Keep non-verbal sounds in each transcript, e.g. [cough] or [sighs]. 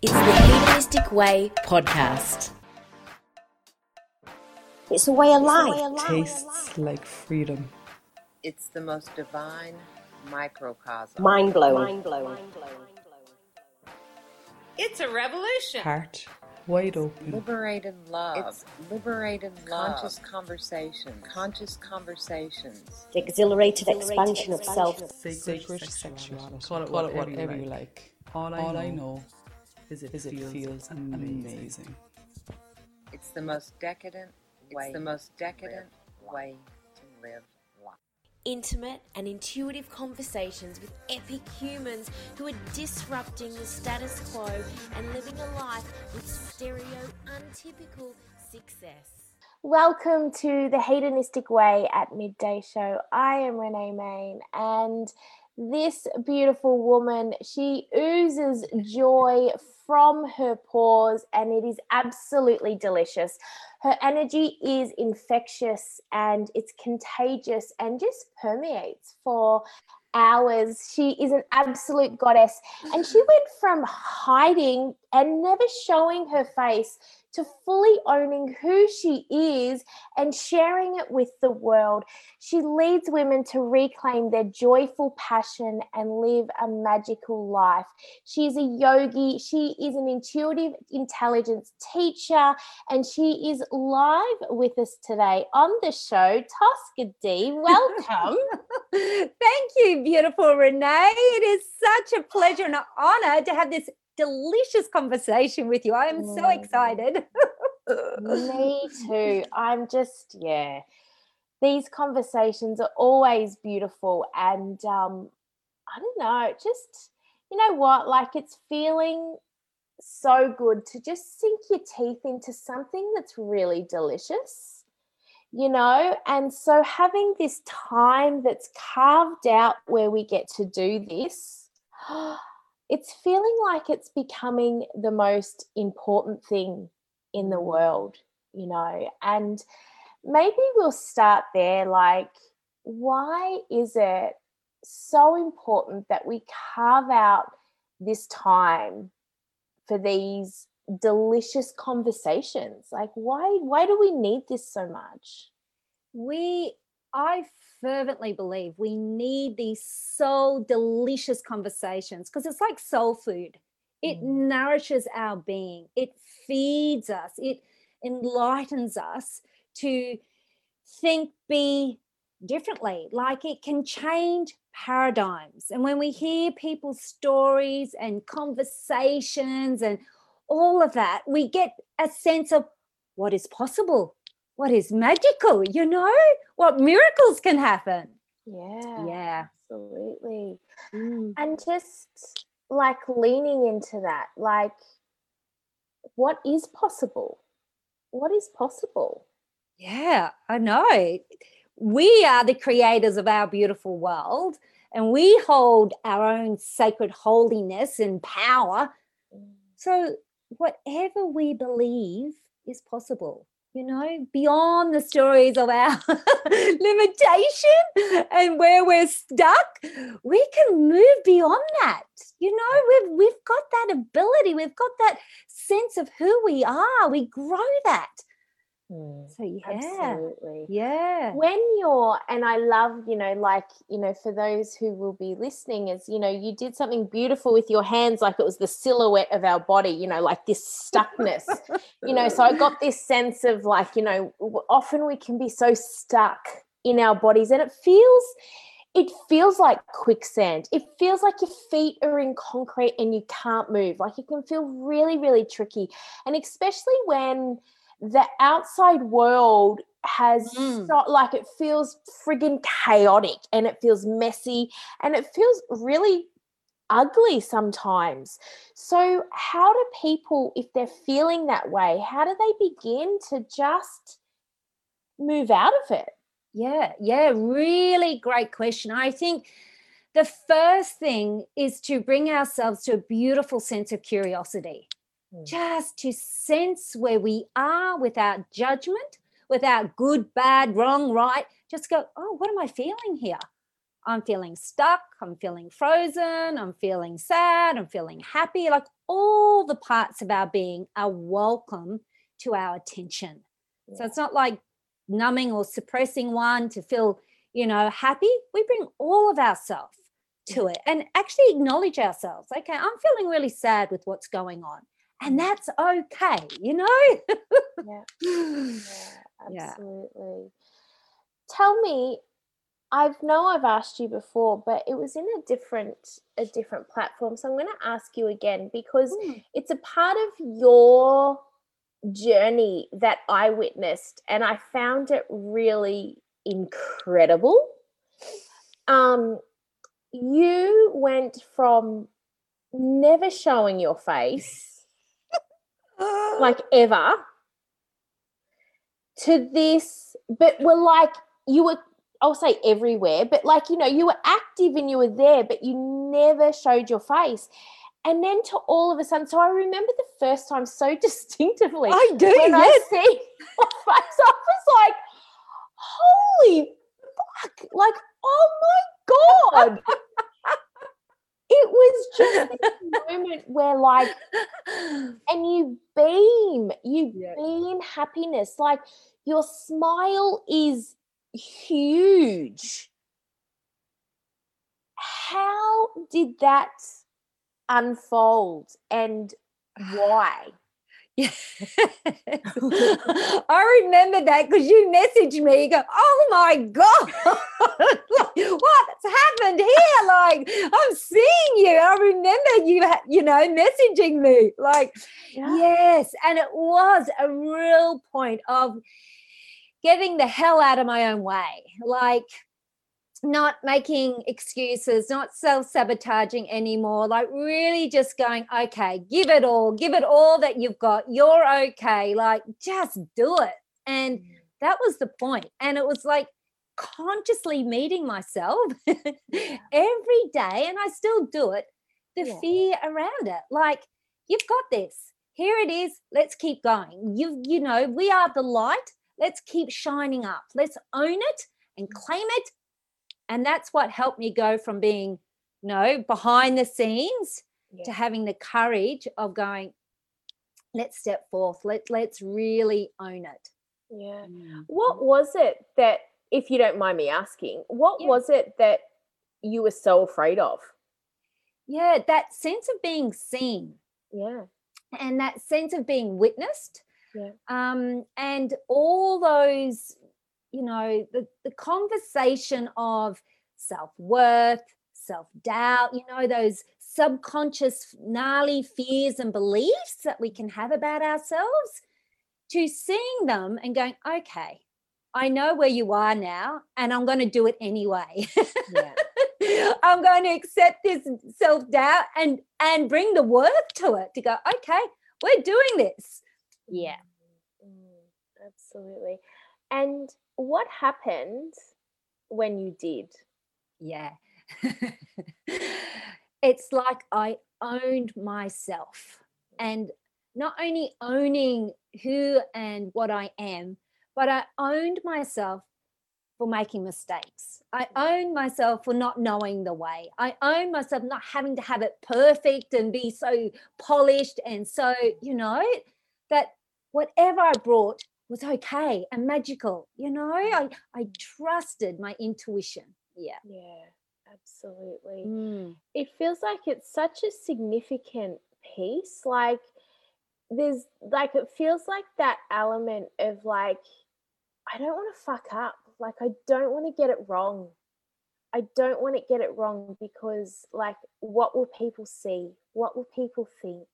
It's the Hedonistic Way podcast. It's a way of life. Tastes like freedom. It's the most divine microcosm. Mind blowing. Mind blowing. It's a revolution. Heart wide open. Liberated love. It's liberated love. Conscious conversation. Conscious conversations. The exhilarated expansion of self. Sacred, sexuality. Call it, Call it whatever you like. All, I, All know I know is it, is it feels, feels amazing. amazing. It's the most decadent way. It's the most decadent way to live life. Intimate and intuitive conversations with epic humans who are disrupting the status quo and living a life with stereo untypical success. Welcome to the Hedonistic Way at Midday Show. I am Renee Main and this beautiful woman, she oozes [laughs] joy from her pores and it is absolutely delicious. Her energy is infectious and it's contagious and just permeates for hours. She is an absolute goddess. And she went from hiding and never showing her face to fully owning who she is and sharing it with the world. She leads women to reclaim their joyful passion and live a magical life. She is a yogi, she is an intuitive intelligence teacher, and she is live with us today on the show. Tosca Dee, welcome. [laughs] Thank you, beautiful Renee. It is such a pleasure and an honor to have this delicious conversation with you. I am so excited. Me [laughs] too. I'm just, yeah. These conversations are always beautiful. And um, I don't know, just, you know what? Like it's feeling so good to just sink your teeth into something that's really delicious, you know? And so having this time that's carved out where we get to do this [gasps] it's feeling like it's becoming the most important thing in the mm. world, you know. And maybe we'll start there like, why is it so important that we carve out this time for these delicious conversations like why why do we need this so much we i fervently believe we need these soul delicious conversations because it's like soul food. It mm. nourishes our being, it feeds us, it enlightens us to think, be differently. Like it can change paradigms. And when we hear people's stories and conversations and all of that, we get a sense of what is possible what is magical, you know, what miracles can happen. Yeah. Yeah. Absolutely. Mm. And just like leaning into that, like what is possible? What is possible? Yeah, I know. We are the creators of our beautiful world and we hold our own sacred holiness and power. Mm. So, whatever we believe is possible you know, beyond the stories of our [laughs] limitation and where we're stuck, we can move beyond that. You know, we've we've got that ability, we've got that sense of who we are. We grow that. Mm, so yeah, absolutely. Yeah. When you're, and I love, you know, like, you know, for those who will be listening, is, you know, you did something beautiful with your hands, like it was the silhouette of our body, you know, like this stuckness, you know. So I got [laughs] this sense of like, you know, often we can be so stuck in our bodies and it feels, it feels like quicksand. It feels like your feet are in concrete and you can't move. Like it can feel really, really tricky. And especially when, the outside world has mm. so, like it feels friggin' chaotic and it feels messy and it feels really ugly sometimes. So, how do people, if they're feeling that way, how do they begin to just move out of it? Yeah, yeah, really great question. I think the first thing is to bring ourselves to a beautiful sense of curiosity. Mm. just to sense where we are without judgment, without good, bad, wrong, right. Just go, oh, what am I feeling here? I'm feeling stuck. I'm feeling frozen. I'm feeling sad. I'm feeling happy. Like, all the parts of our being are welcome to our attention. So it's not like numbing or suppressing one to feel, you know, happy. We bring all of ourselves to it and actually acknowledge ourselves. Okay, I'm feeling really sad with what's going on. And that's okay, you know? Yeah. [laughs] Yeah, Yeah. absolutely. Tell me, I've know I've asked you before, but it was in a different a different platform. So I'm going to ask you again because Mm. it's a part of your journey that I witnessed and I found it really incredible. Um you went from never showing your face like ever to this but were like you were I'll say everywhere but like you know you were active and you were there but you never showed your face. And then to all of a sudden so I remember the first time so [laughs] distinctively I do, when I see your face I was like holy fuck like oh my god [laughs] it was just [laughs] this moment where like and you beam you Yeah. beam happiness. Like your smile is huge. How did that unfold and why Yeah. [laughs] I remember that because you messaged me. You go, oh my God, [laughs] like, what's happened here? Like, I'm seeing you. I remember you, you know, messaging me. Like, yes. And it was a real point of getting the hell out of my own way. Like, not making excuses, not self sabotaging anymore, like really just going, okay, give it all, give it all that you've got. You're okay. Like, just do it. And mm. that was the point. And it was like consciously meeting myself [laughs] every day, and I still do it. The Yeah. fear around it, like, you've got this. Here it is. Let's keep going. You, you know, we are the light. Let's keep shining up. Let's own it and mm. claim it and that's what helped me go from being you know behind the scenes Yeah. to having the courage of going let's step forth let, let's really own it yeah Mm. what was it that if you don't mind me asking what Yeah. was it that you were so afraid of yeah that sense of being seen yeah and that sense of being witnessed Yeah. um and all those you know the the conversation of self-worth self-doubt you know those subconscious gnarly fears and beliefs that we can have about ourselves to seeing them and going okay i know where you are now and i'm going to do it anyway yeah [laughs] I'm going to accept this self doubt and and bring the work to it to go. Okay, we're doing this. Yeah. Mm, absolutely and what happened when you did Yeah. [laughs] it's like I owned myself and not only owning who and what I am, but I owned myself for making mistakes. I own myself for not knowing the way. I own myself not having to have it perfect and be so polished and so, mm. you know, that whatever I brought was okay and magical. You know, I, I trusted my intuition. Yeah. yeah absolutely Mm. it feels like it's such a significant piece like there's like it feels like that element of like i don't want to fuck up like i don't want to get it wrong i don't want to get it wrong because like what will people see what will people think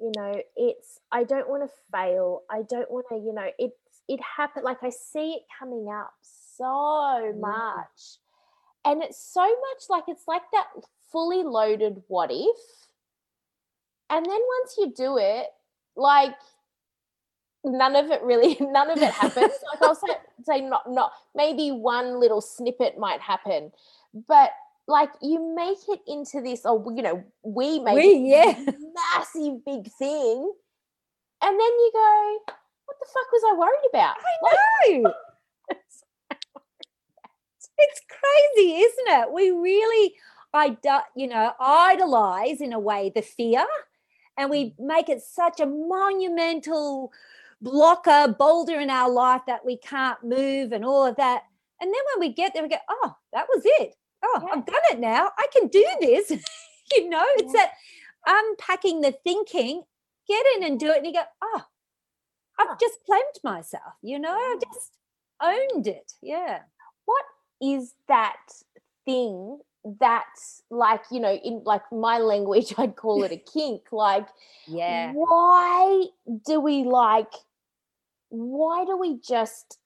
you know it's i don't want to fail i don't want to you know it it happened like i see it coming up so much. And it's so much like it's like that fully loaded what if. And then once you do it like none of it really [laughs] none of it happens. [laughs] Like i'll say, say not not maybe one little snippet might happen. But like you make it into this oh, or you know we make We, it yeah. this [laughs] massive big thing and then you go what the fuck was i worried about Like, No. [laughs] it's crazy, isn't it? We really, I, you know, idolize in a way the fear and we mm. make it such a monumental blocker, boulder in our life that we can't move and all of that. And then when we get there, we go, oh, that was it. Oh, Yeah. I've done it now. I can do this. [laughs] you know, it's that unpacking the thinking, get in and do it. And you go, oh, I've just claimed myself, you know, I've just owned it. Yeah. what is that thing that's like you know in like my language [laughs] i'd call it a [laughs] kink like Yeah. why do we like why do we just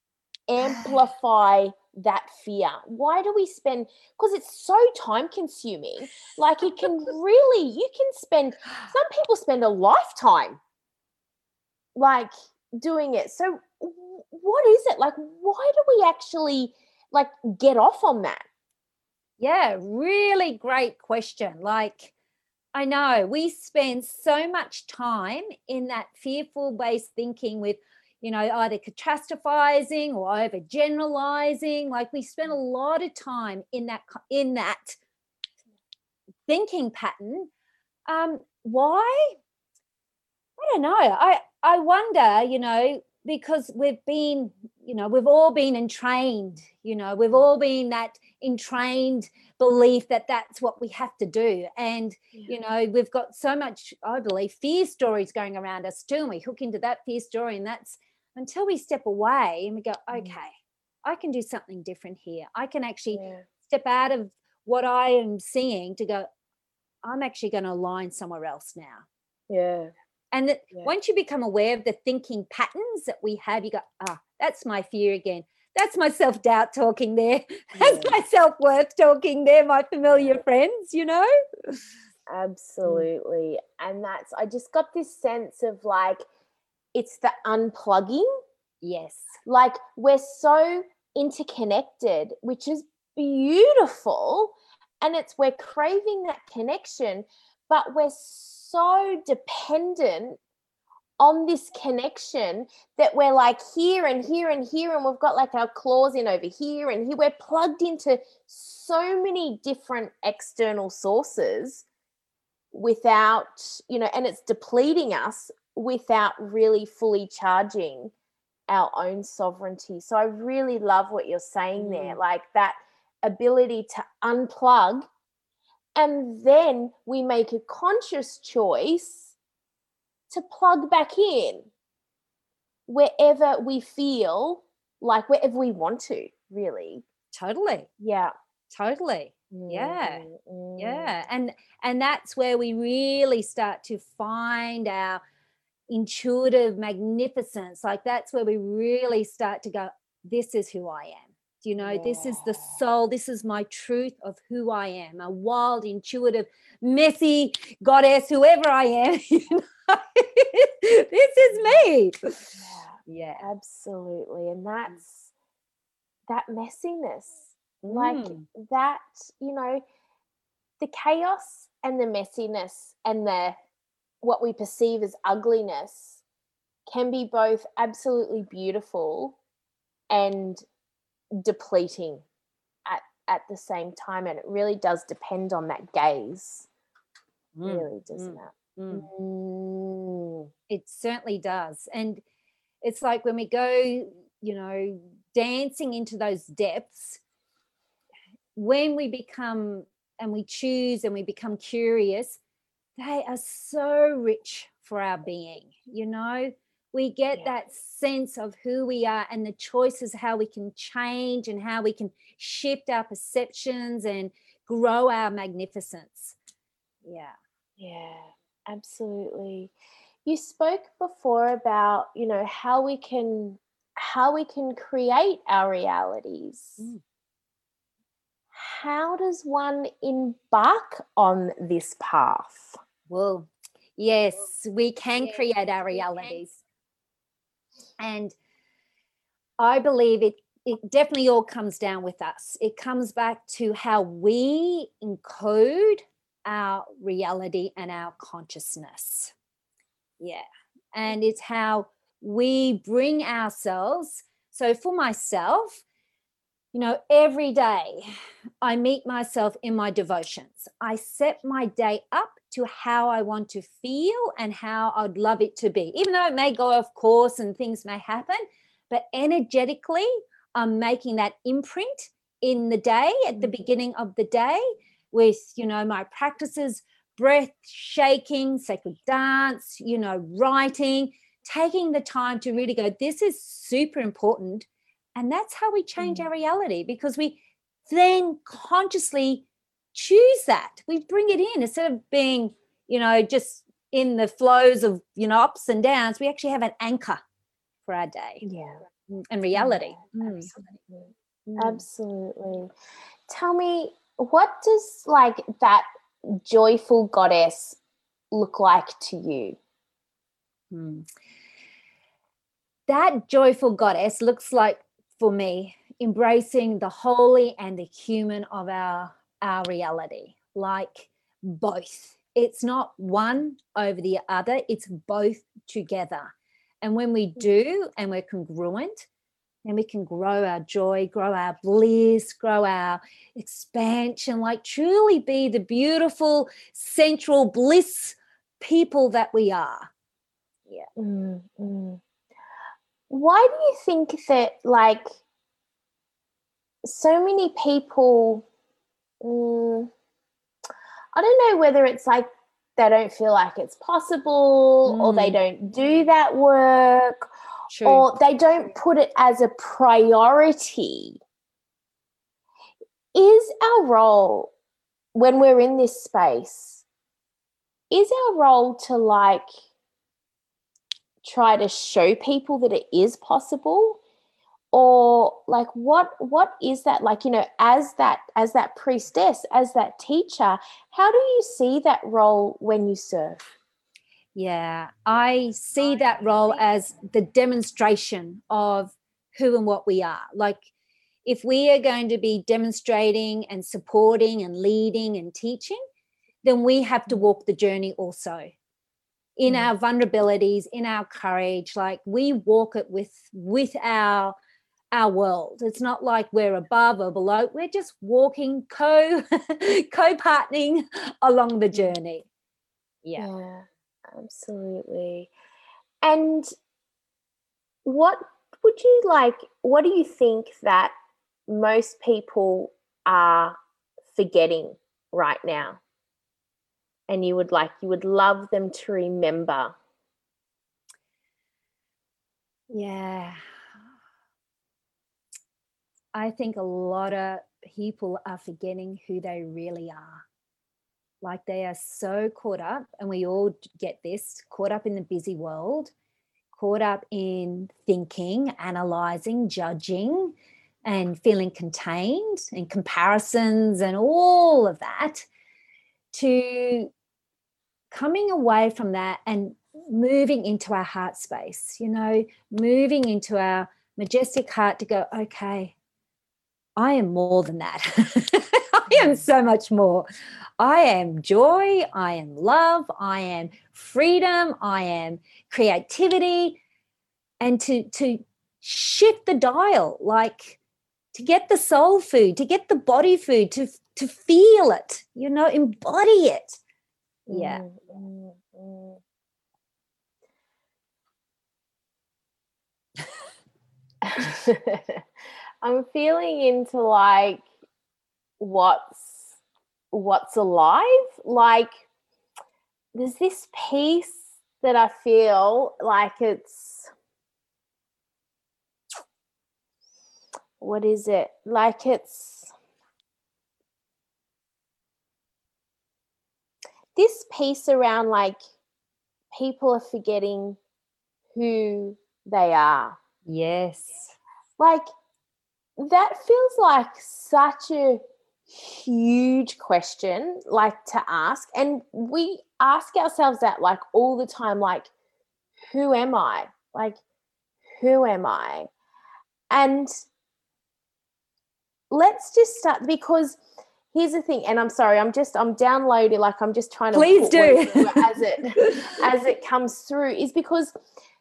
[sighs] amplify that fear? Why do we spend because it's so time consuming like it can [laughs] really you can spend some people spend a lifetime like doing it. So what is it? Like why do we actually like get off on that? Yeah, really great question. Like, I know we spend so much time in that fearful based thinking with, you know, either catastrophizing or overgeneralizing. Like, we spend a lot of time in that in that thinking pattern. Um, why? I don't know. I I wonder, you know, because we've been, you know, we've all been entrained. You know, we've all been that entrained belief that that's what we have to do and you know we've got so much i believe fear stories going around us too and we hook into that fear story and that's until we step away and we go Mm. okay i can do something different here i can actually yeah step out of what i am seeing to go i'm actually going to align somewhere else now yeah and that Yeah. once you become aware of the thinking patterns that we have, you go, ah, that's my fear again. That's my self doubt talking there. [laughs] That's Yeah. my self worth talking there, my familiar friends, you know? Absolutely. And that's, I just got this sense of like, it's the unplugging. Yes. Like, we're so interconnected, which is beautiful. And it's, we're craving that connection, but we're so dependent on this connection that we're like here and here and here, and we've got like our claws in over here and here. We're plugged into so many different external sources without, you know, and it's depleting us without really fully charging our own sovereignty. So I really love what you're saying there, like that ability to unplug and then we make a conscious choice to plug back in wherever we feel like wherever we want to really Totally. yeah Totally. Yeah. Mm, mm. Yeah. And and that's where we really start to find our intuitive magnificence. Like that's where we really start to go, this is who I am. Do you know, this is the soul, this is my truth of who I am, a wild, intuitive, messy goddess, whoever I am. [laughs] You know? this is me. yeah Yeah. absolutely and that's that messiness like Mm. that you know the chaos and the messiness and the what we perceive as ugliness can be both absolutely beautiful and depleting at at the same time and it really does depend on that gaze Mm. really doesn't it Mm. Mm. It certainly does. And it's like when we go, you know, dancing into those depths, when we become and we choose and we become curious, they are so rich for our being, you know. We get Yeah. that sense of who we are and the choices, how we can change and how we can shift our perceptions and grow our magnificence. Yeah. Yeah, absolutely. You spoke before about, you know, how we can how we can create our realities. Mm. How does one embark on this path? Well, yes, we can create our realities. And I believe it it definitely all comes down with us. It comes back to how we encode our reality and our consciousness. Yeah. And it's how we bring ourselves. So for myself, you know, every day I meet myself in my devotions. I set my day up to how I want to feel and how I'd love it to be. Even though it may go off course and things may happen, but energetically, I'm making that imprint in the day at the beginning of the day with, you know, my practices, breath, shaking, sacred dance, you know, writing, taking the time to really go, this is super important. And that's how we change Mm. our reality because we then consciously choose that. We bring it in instead of being, you know, just in the flows of, you know, ups and downs. We actually have an anchor for our day Yeah. and reality. Yeah, Mm, Absolutely. mm. Absolutely. Tell me, what does like that joyful goddess look like to you? Mm. That joyful goddess looks like for me embracing the holy and the human of our our reality, like both. It's not one over the other, it's both together. And when we do and we're congruent, then we can grow our joy, grow our bliss, grow our expansion, like truly be the beautiful central bliss people that we are. Mm, mm. Why do you think that, like, so many people? Mm, I don't know whether it's like they don't feel like it's possible, or they Mm. don't do that work, True. or they don't put it as a priority. Is our role when we're in this space, is our role to like try to show people that it is possible? Or like what what is that like, you know, as that as that priestess, as that teacher, how do you see that role when you serve? Yeah, I see that role as the demonstration of who and what we are. Like, if we are going to be demonstrating and supporting and leading and teaching, then we have to walk the journey also in Mm. our vulnerabilities, in our courage. Like, we walk it with with our our world. It's not like we're above or below. We're just walking co [laughs] co partnering along the journey. Yeah. Yeah, absolutely. And what would you like, what do you think that most people are forgetting right now? And you would like, you would love them to remember. Yeah. I think a lot of people are forgetting who they really are. Like they are so caught up, and we all get this caught up in the busy world, caught up in thinking, analyzing, judging, and feeling contained and comparisons and all of that to coming away from that and moving into our heart space, you know, moving into our majestic heart to go, okay, I am more than that. [laughs] I am so much more. I am joy. I am love. I am freedom. I am creativity. And to, to shift the dial, like to get the soul food, to get the body food, to, to feel it, you know, embody it. Yeah. Mm, mm, mm. [laughs] [laughs] I'm feeling into like what's what's alive. Like there's this piece that I feel like it's what is it? Like it's this piece around like people are forgetting who they are. Yes. Like that feels like such a huge question like to ask and we ask ourselves that like all the time like who am I? Like who am I? And let's just start because here's the thing and i'm sorry i'm just i'm downloading like i'm just trying to Please do. as it [laughs] as it comes through is because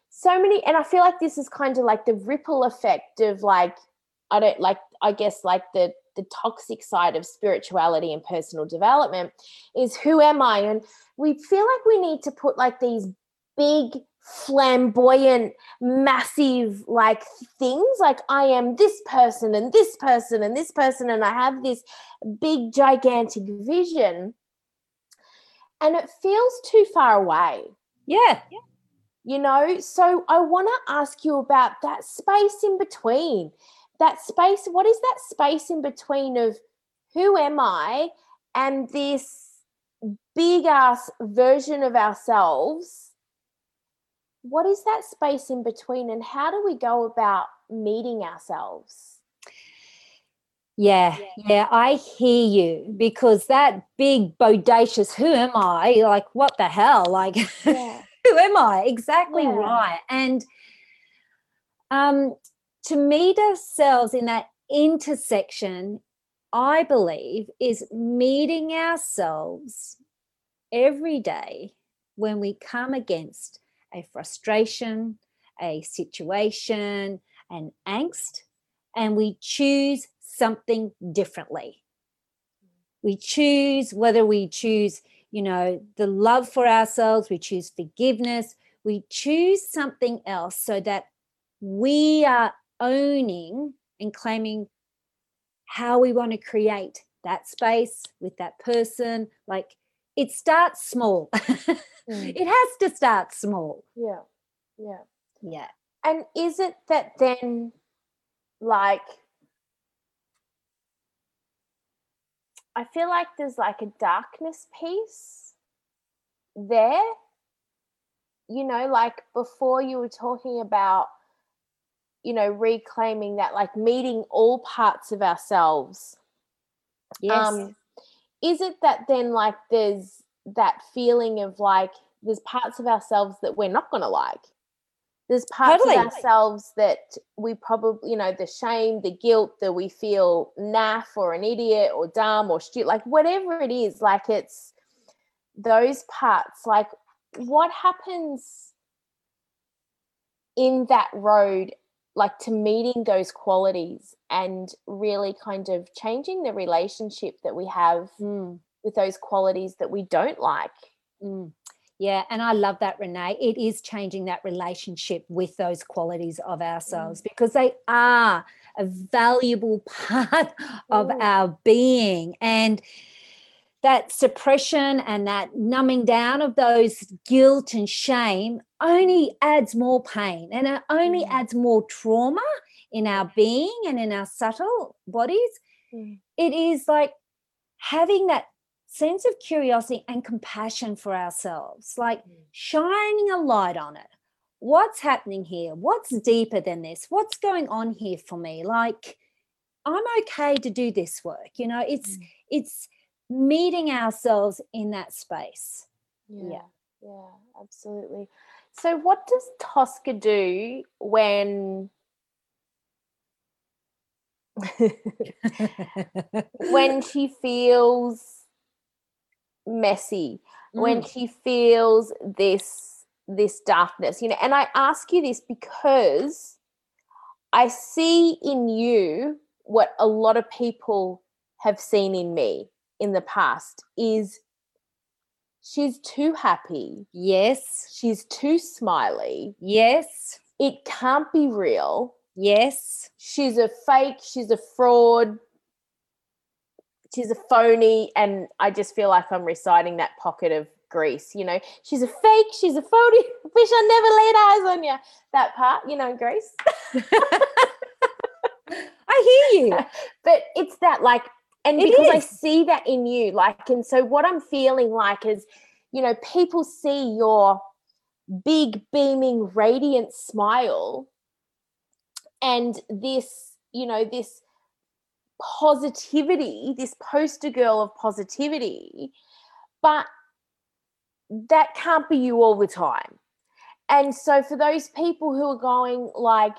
so many and i feel like this is kind of like the ripple effect of like i don't like i guess like the the toxic side of spirituality and personal development is who am I? And we feel like we need to put like these big flamboyant massive like things like i am this person and this person and this person and i have this big gigantic vision and it feels too far away yeah yeah. you know so i want to ask you about that space in between that space what is that space in between of who am i and this big ass version of ourselves what is that space in between and how do we go about meeting ourselves yeah, yeah, I hear you because that big bodacious, who am I? Like, what the hell? Like, [laughs] yeah. who am I? Exactly Yeah. right. And um, to meet ourselves in that intersection, I believe, is meeting ourselves every day when we come against a frustration, a situation, an angst, and we choose something differently. We choose whether we choose, you know, the love for ourselves, we choose forgiveness, we choose something else so that we are owning and claiming how we want to create that space with that person. Like it starts small. [laughs] Mm. it has to start small. yeah yeah Yeah. and is it that then like i feel like there's like a darkness piece there you know like before you were talking about you know reclaiming that like meeting all parts of ourselves Yes. um is it that then like there's that feeling of like there's parts of ourselves that we're not going to like there's parts Totally. of ourselves that we probably you know the shame the guilt that we feel naff or an idiot or dumb or stupid like whatever it is like it's those parts like what happens in that road like to meeting those qualities and really kind of changing the relationship that we have Mm, with those qualities that we don't like mm. Yeah, and I love that, Renee. It is changing that relationship with those qualities of ourselves because they are a valuable [laughs] part of Mm. our being. And that suppression and that numbing down of those guilt and shame only adds more pain and it only Mm. adds more trauma in our being and in our subtle bodies. Mm. It is like having that sense of curiosity and compassion for ourselves, like Mm. shining a light on it. What's happening here? What's deeper than this? What's going on here for me? Like, I'm okay to do this work. You know, it's Mm. it's meeting ourselves in that space. yeah yeah absolutely so what does tosca do when [laughs] when [laughs] she feels messy when Mm. she feels this this darkness you know and i ask you this because i see in you what a lot of people have seen in me in the past is she's too happy yes, she's too smiley yes, it can't be real yes, she's a fake, she's a fraud, she's a phony, and I just feel like I'm reciting that pocket of Grease. You know, she's a fake, she's a phony. [laughs] Wish I never laid eyes on you. That part, you know, Grease. [laughs] I hear you. [laughs] But it's that like, and It because I see that in you, like, and so what I'm feeling like is, you know, people see your big, beaming, radiant smile and this, you know, this positivity, this poster girl of positivity, but that can't be you all the time. And so for those people who are going like,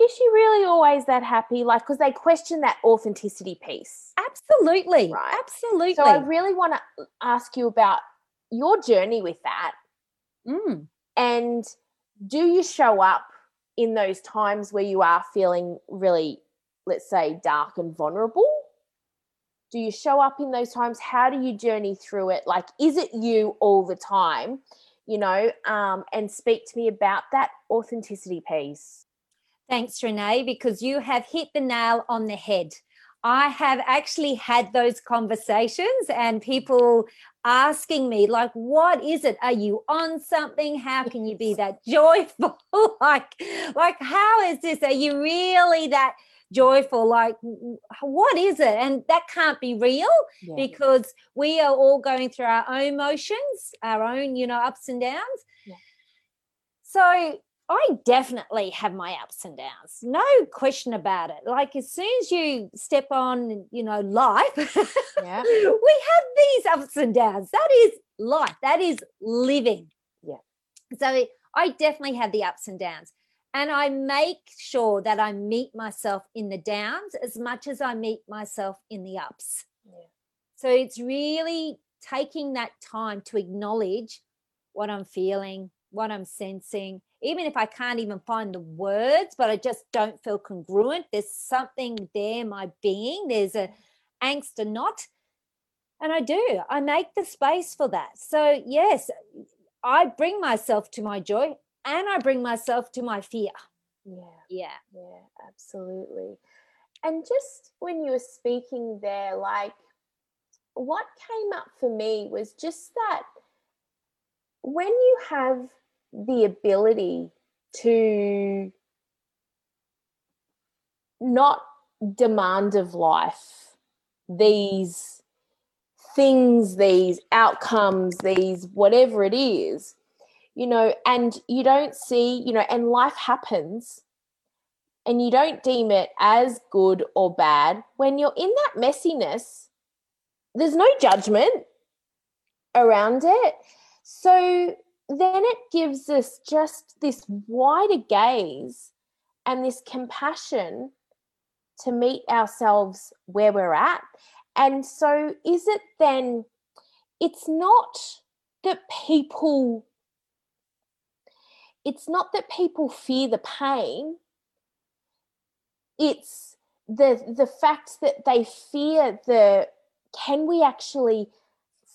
is she really always that happy? Like, because they question that authenticity piece. Absolutely. Right. Absolutely. So I really want to ask you about your journey with that. Mm. And do you show up in those times where you are feeling really let's say, dark and vulnerable? Do you show up in those times? How do you journey through it? Like, is it you all the time? You know, um, and speak to me about that authenticity piece. Thanks, Renee, because you have hit the nail on the head. I have actually had those conversations and people asking me, like, what is it? Are you on something? How can you be that [laughs] joyful? like, like, how is this? Are you really that joyful? Like, what is it? And that can't be real yeah. because we are all going through our own emotions, our own, you know, ups and downs. Yeah. So I definitely have my ups and downs, no question about it. Like as soon as you step on, you know, life, yeah. [laughs] we have these ups and downs. That is life. That is living. Yeah. So I definitely have the ups and downs. And I make sure that I meet myself in the downs as much as I meet myself in the ups. Yeah. So it's really taking that time to acknowledge what I'm feeling, what I'm sensing, even if I can't even find the words, but I just don't feel congruent. There's something there, my being. There's a angst, a not. And I do. I make the space for that. So, yes, I bring myself to my joy and I bring myself to my fear. Yeah. Yeah. Yeah, absolutely. And just when you were speaking there, like what came up for me was just that when you have the ability to not demand of life these things, these outcomes, these whatever it is, you know, and you don't see, you know, and life happens and you don't deem it as good or bad. When you're in that messiness, there's no judgment around it. So then it gives us just this wider gaze and this compassion to meet ourselves where we're at. And so, is it then, it's not that people, it's not that people fear the pain, it's the the fact that they fear the can we actually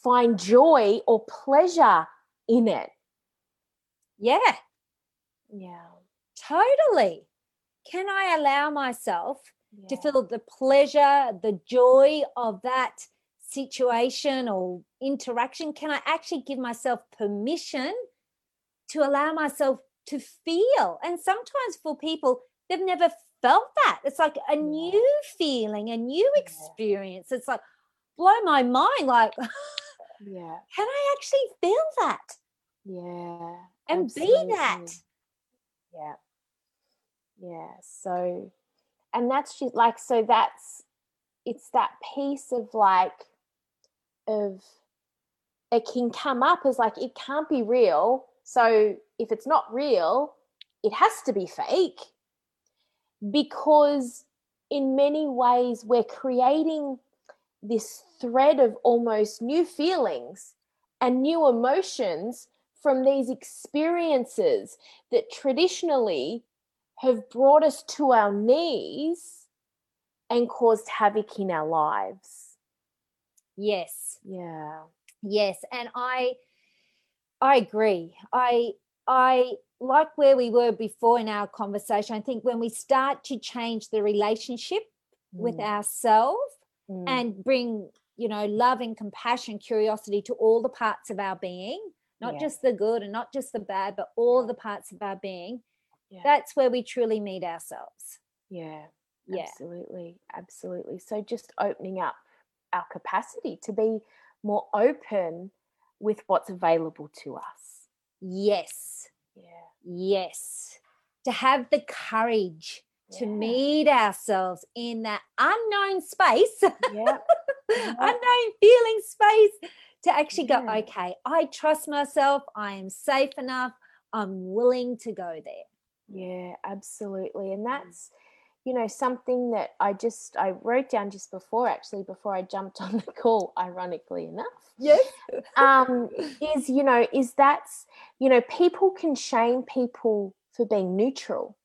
find joy or pleasure in it yeah. Yeah. Totally. Can I allow myself yeah. to feel the pleasure, the joy of that situation or interaction? Can I actually give myself permission to allow myself to feel? And sometimes for people, they've never felt that. It's like a new feeling, a new experience. It's like, blow my mind. Like, [laughs] yeah. Can I actually feel that? Yeah and Absolutely. be that. Yeah. Yeah so and that's just like so that's it's that piece of like of it can come up as like it can't be real. So if it's not real it has to be fake. Because in many ways we're creating this thread of almost new feelings and new emotions from these experiences that traditionally have brought us to our knees and caused havoc in our lives. Yes. Yeah. Yes, and I I agree. I I like where we were before in our conversation. I think when we start to change the relationship mm. with ourselves mm. and bring, you know, love and compassion, curiosity to all the parts of our being, not yeah. just the good and not just the bad, but all the parts of our being. Yeah. That's where we truly meet ourselves. Yeah. Yeah. Absolutely. Absolutely. So just opening up our capacity to be more open with what's available to us. Yes. Yeah. Yes. To have the courage to meet ourselves in that unknown space, yeah. [laughs] unknown feeling space, to actually yeah. go, okay, I trust myself, I am safe enough, I'm willing to go there. Yeah, absolutely. And mm. that's, you know, something that I just I wrote down just before actually before I jumped [laughs] on the call, ironically enough. Yes. um, [laughs] is, you know, is that's, you know, people can shame people for being neutral.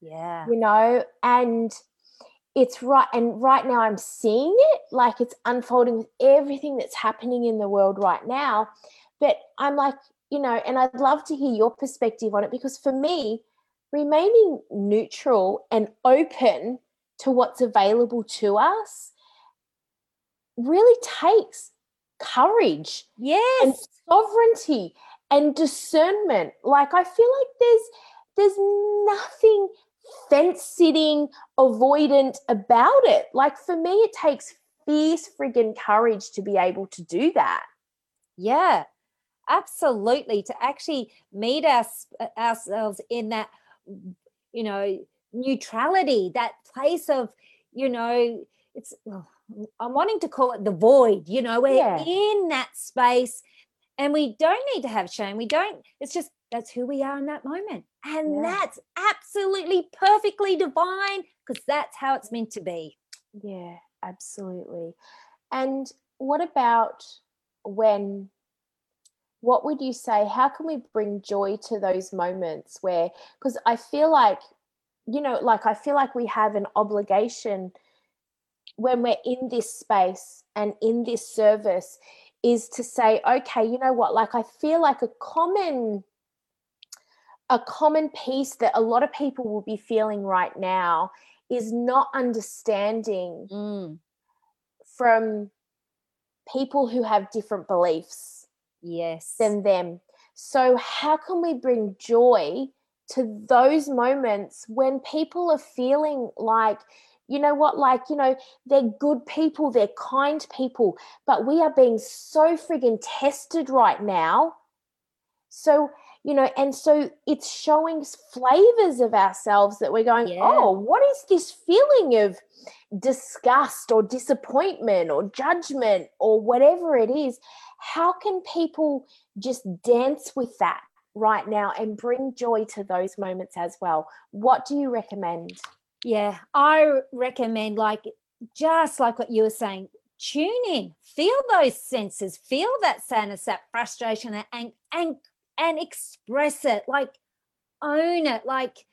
Yeah. You know, and it's right and right now i'm seeing it like it's unfolding with everything that's happening in the world right now. But i'm like you know and i'd love to hear your perspective on it because for me remaining neutral and open to what's available to us really takes courage yes. and sovereignty and discernment. Like i feel like there's there's nothing fence sitting avoidant about it. Like for me it takes fierce friggin courage to be able to do that. Yeah absolutely. To actually meet us uh, ourselves in that you know neutrality that place of you know it's i'm wanting to call it the void you know we're Yeah. in that space and we don't need to have shame. We don't it's just that's who we are in that moment and Yeah. that's absolutely perfectly divine because that's how it's meant to be Yeah, absolutely. And what about when, what would you say? How can we bring joy to those moments where, because I feel like, you know, like I feel like we have an obligation when we're in this space and in this service is to say, okay, you know what? Like I feel like a common a common piece that a lot of people will be feeling right now is not understanding Mm, from people who have different beliefs yes than them. So, how can we bring joy to those moments when people are feeling like, you know what, like, you know, they're good people, they're kind people, but we are being so friggin' tested right now. So, you know, and so it's showing flavors of ourselves that we're going, Yeah. oh, what is this feeling of disgust or disappointment or judgment or whatever it is? How can people just dance with that right now and bring joy to those moments as well? What do you recommend? Yeah, I recommend like just like what you were saying, tune in, feel those senses, feel that sadness, that frustration, and and and express it. Like own it, like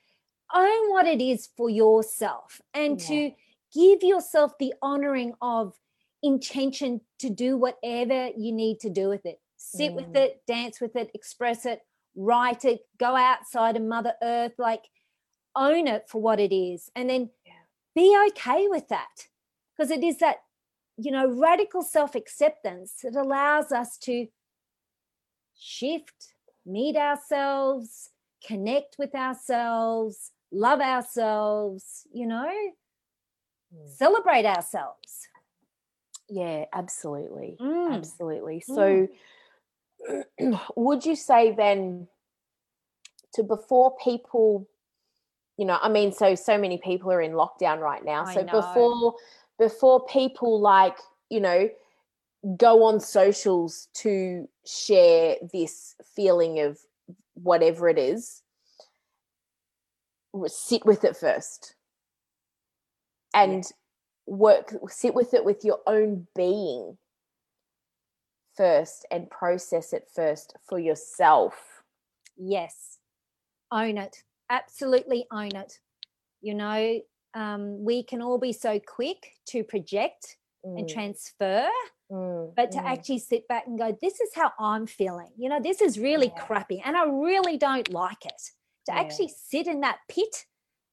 own what it is for yourself, and Yeah. to give yourself the honoring of intention to do whatever you need to do with it. Sit with Mm. it, dance with it, express it, write it, go outside and Mother Earth, like own it for what it is and then Yeah. be okay with that because it is that you know radical self-acceptance that allows us to shift meet ourselves connect with ourselves love ourselves you know Mm. celebrate ourselves Yeah, absolutely. Mm. Absolutely. So, [clears throat] would you say then to before people, you know, I mean, so so many people are in lockdown right now. I so know. before before people like you know go on socials to share this feeling of whatever it is, sit with it first and work sit with it with your own being first and process it first for yourself. Yes, own it. Absolutely own it. You know, um, we can all be so quick to project and Mm, transfer, mm, but to mm. actually sit back and go, this is how I'm feeling. You know, this is really Yeah. crappy and I really don't like it. To Yeah. actually sit in that pit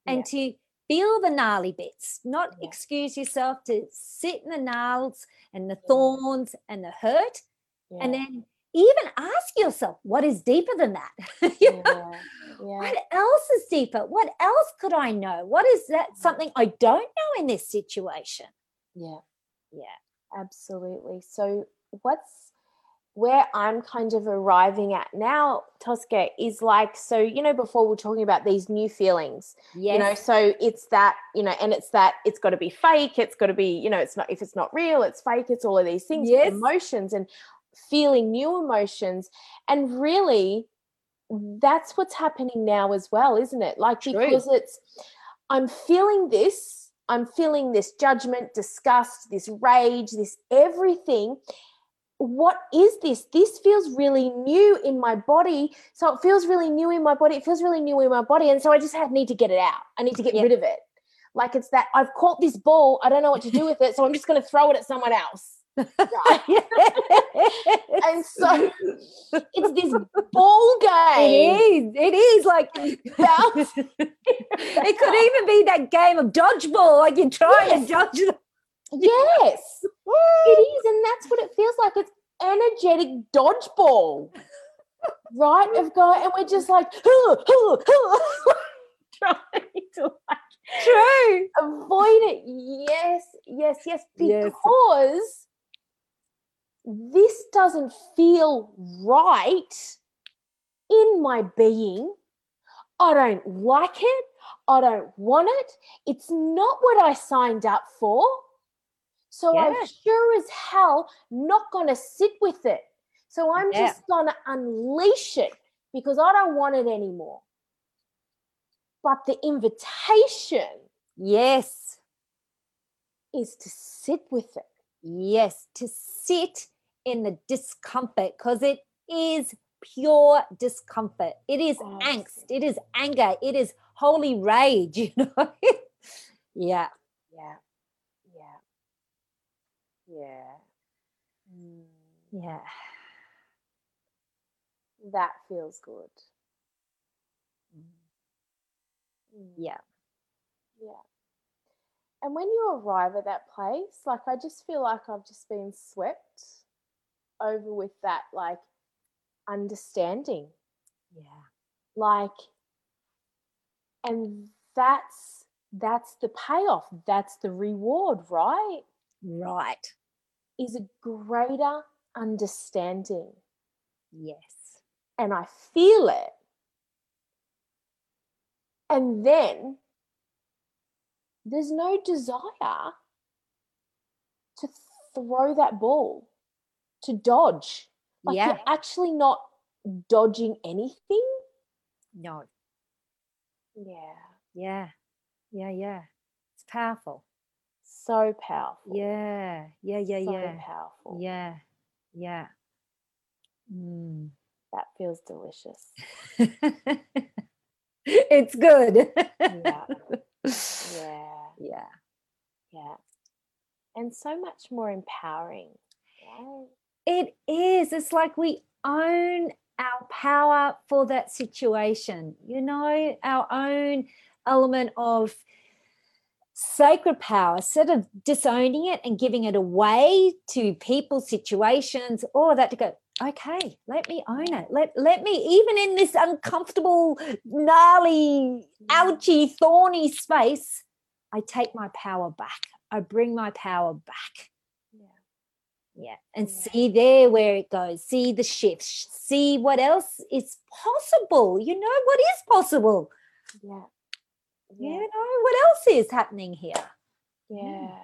and Yeah. to feel the gnarly bits, not excuse yourself to sit in the gnarls and the thorns and the hurt, and then even ask yourself, what is deeper than that? [laughs] You know? yeah, yeah. what else is deeper what else could i know what is that something i don't know in this situation Yeah. Yeah. Absolutely. So what's where I'm kind of arriving at now, Tosca, is like so, you know, before we we're talking about these new feelings. yes You know, so it's that, you know, and it's that it's got to be fake, it's got to be, you know, it's not if it's not real, it's fake, it's all of these things, Yes. emotions and feeling new emotions. And really that's what's happening now as well, isn't it? Like True. because it's I'm feeling this, I'm feeling this judgment, disgust, this rage, this everything. What is this? This feels really new in my body. So it feels really new in my body. It feels really new in my body. And so I just have, need to get it out. I need to get Yeah. rid of it. Like it's that I've caught this ball, I don't know what to do with it, so I'm just going to throw it at someone else. And so it's this ball game. It is. It is like [laughs] it could even be that game of dodgeball. Like you're trying Yes. to dodge the Yes, [laughs] it is, and that's what it feels like. It's energetic dodgeball, right? Of going, and we're just like [laughs] trying to like true. avoid it. Yes, yes, yes, Yes. This doesn't feel right in my being. I don't like it. I don't want it. It's not what I signed up for. So I'm sure as hell not going to sit with it. So I'm Yeah. just going to unleash it because I don't want it anymore. But the invitation Yes. is to sit with it. Yes. To sit in the discomfort because it is pure discomfort. It is Oh, angst. It is anger. It is holy rage, [laughs] you know? yeah. Yeah. Yeah. Yeah. Mm, Yeah. that feels good. Mm, Yeah. Yeah. And when you arrive at that place, like I just feel like I've just been swept over with that like understanding. Yeah. Like and that's that's the payoff. That's the reward, right? Right. Is a greater understanding. Yes. and I feel it. And then there's no desire to throw that ball, to dodge. Like yeah. you're actually not dodging anything. No. Yeah. Yeah. Yeah. Yeah. It's powerful. So powerful. Yeah. Yeah. Yeah. So yeah. powerful. Yeah. Yeah. Mm. That feels delicious. [laughs] it's good. Yeah. Yeah. [laughs] yeah. Yeah. And so much more empowering. Right? It is. It's like we own our power for that situation, you know, our own element of sacred power. Instead of disowning it and giving it away to people situations all of that to go okay let me own it. Let let me even in this uncomfortable gnarly ouchy thorny space i take my power back. I bring my power back yeah and Yeah. see there where it goes see the shifts see what else is possible you know what is possible Yeah. you know what else is happening here Yeah,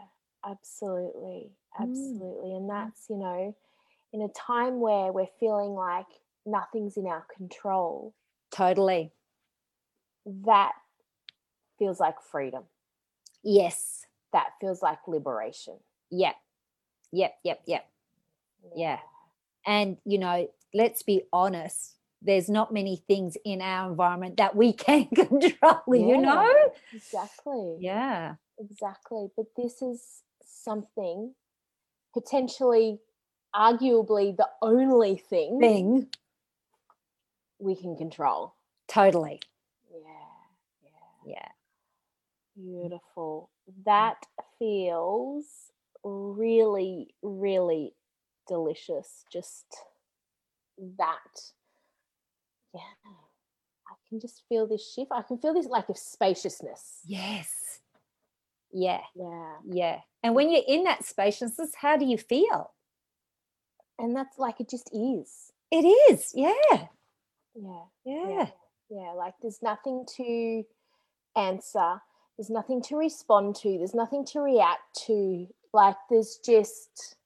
absolutely. Mm. Absolutely. And that's, you know, in a time where we're feeling like nothing's in our control, totally that feels like freedom. yes That feels like liberation. yep yep yep yep Yeah. and you know let's be honest there's not many things in our environment that we [laughs] can control you know Exactly. yeah Exactly. But this is something potentially, arguably, the only thing thing we can control. totally Yeah. Yeah. yeah Beautiful. That feels really, really delicious. Just that. Yeah. I can just feel this shift. I can feel this like of spaciousness. yes yeah Yeah. yeah and when you're in that spaciousness how do you feel And that's like it just is. it is yeah Yeah. yeah Yeah. Like there's nothing to answer. There's nothing to respond to. There's nothing to react to. Like there's just,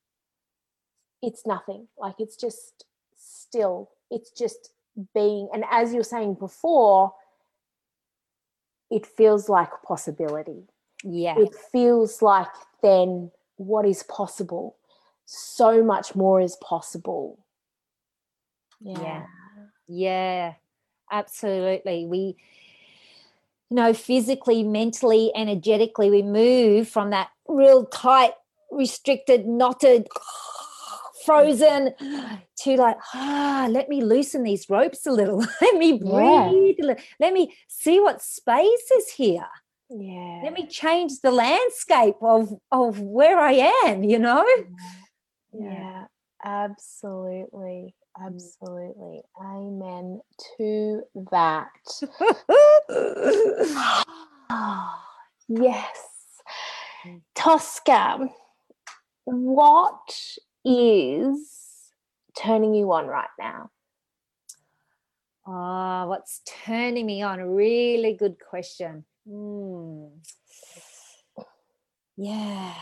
it's nothing. Like it's just still. It's just being. And as you're saying before, it feels like possibility. yeah It feels like then what is possible. So much more is possible. Yeah. Yeah, absolutely. We you know, physically, mentally, energetically, we move from that real tight, restricted, knotted, [sighs] frozen to like, ah, let me loosen these ropes a little. [laughs] let me breathe. Yeah. Let me see what space is here. Yeah. Let me change the landscape of of where I am, you know? Yeah, yeah absolutely. Mm. Absolutely. Amen to that. [laughs] [gasps] yes. Mm. Tosca, what is turning you on right now? Ah, oh, what's turning me on? A really good question. Mm. Yeah.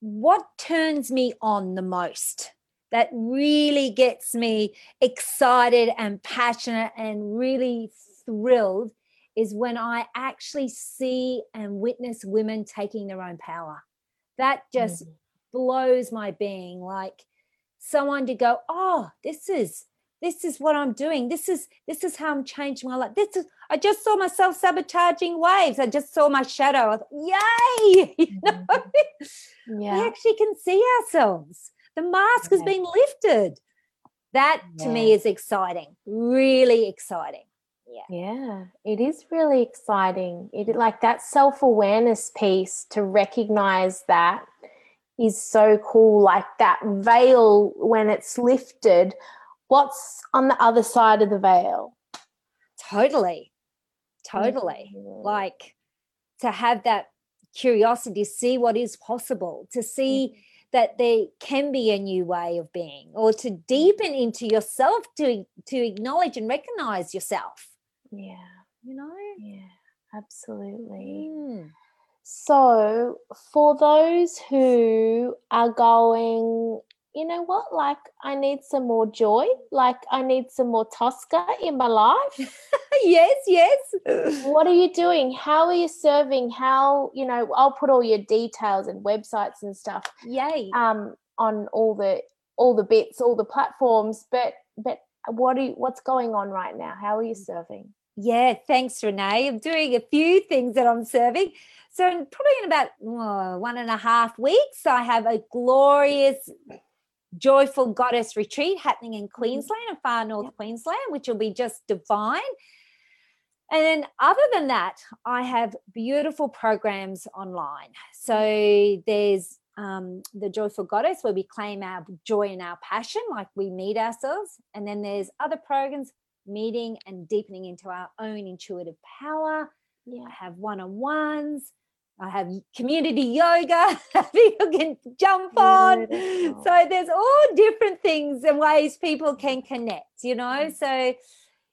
What turns me on the most? That really gets me excited and passionate and really thrilled is when I actually see and witness women taking their own power. That just mm. blows my being. Like someone to go, oh, this is this is what I'm doing. This is this is how I'm changing my life. This is I just saw myself sabotaging waves. I just saw my shadow. Thought, Yay! [laughs] You know? Mm-hmm. yeah. We actually can see ourselves. The mask yeah. has been lifted. That yeah. to me is exciting. Really exciting. Yeah. Yeah, it is really exciting. It like that self-awareness piece to recognize that is so cool. Like that veil when it's lifted, what's on the other side of the veil? Totally. Totally. Mm-hmm. Like to have that curiosity, see what is possible, to see mm-hmm. that there can be a new way of being, or to deepen into yourself to to acknowledge and recognize yourself. Yeah. You know? Yeah, absolutely. Mm. So, for those who are going, you know what, like I need some more joy, like I need some more Tosca in my [laughs] life. yes, yes. what are you doing? How are you serving? How, you know, I'll put all your details and websites and stuff. Yay. Um, on all the all the bits, all the platforms, but but what are you, what's going on right now? How are you serving? Yeah, thanks, Renee. I'm doing a few things that I'm serving. So, in, probably in about oh, one and a half weeks, I have a glorious, joyful goddess retreat happening in mm-hmm. Queensland and far north yeah. Queensland, which will be just divine. And then, other than that, I have beautiful programs online. So, there's um, the Joyful Goddess, where we claim our joy and our passion, like we meet ourselves. And then there's other programs, meeting and deepening into our own intuitive power. Yeah. I have one on ones. I have community yoga [laughs] people can jump on. So there's all different things and ways people can connect, you know. Mm. So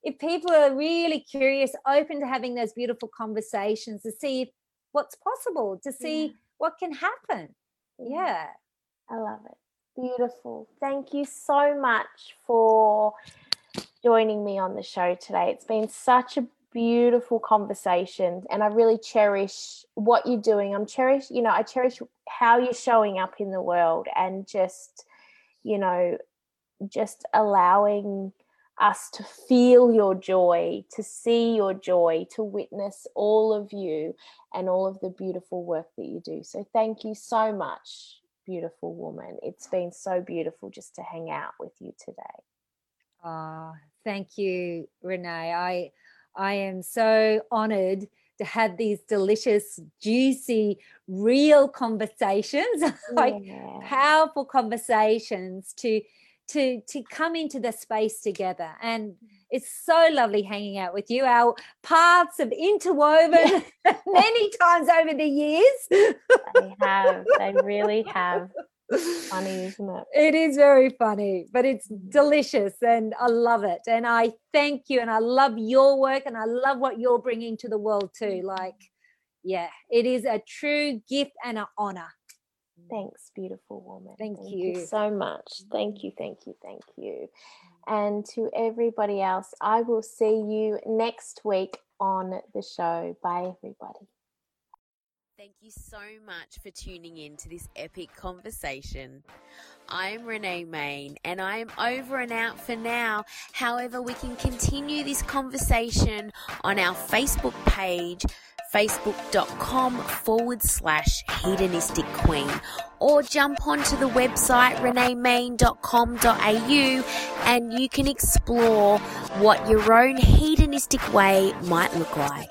if people are really curious, open to having those beautiful conversations to see what's possible, to see yeah. what can happen. Yeah. I love it. Beautiful. Thank you so much for joining me on the show today. It's been such a beautiful conversation and I really cherish what you're doing. I'm cherish, you know, I cherish how you're showing up in the world and just, you know, just allowing us to feel your joy, to see your joy, to witness all of you and all of the beautiful work that you do. So thank you so much, beautiful woman. It's been so beautiful just to hang out with you today. Ah, oh, thank you, Renee. I I am so honored to have these delicious, juicy, real conversations, [laughs] like powerful conversations to to to come into the space together. And it's so lovely hanging out with you. Our paths have interwoven [laughs] many times over the years. they have. They really have [laughs] funny, isn't it? It is very funny, but it's delicious and I love it. And I thank you and I love your work and I love what you're bringing to the world too. Like, yeah, it is a true gift and an honor. Thanks, beautiful woman. Thank, thank you. you so much. Thank you, thank you, thank you. Mm. And to everybody else, I will see you next week on the show. Bye, everybody. Thank you so much for tuning in to this epic conversation. I'm Renee Main and I am over and out for now. However, we can continue this conversation on our Facebook page, facebook.com forward slash hedonistic queen, or jump onto the website reneemain.com.au and you can explore what your own hedonistic way might look like.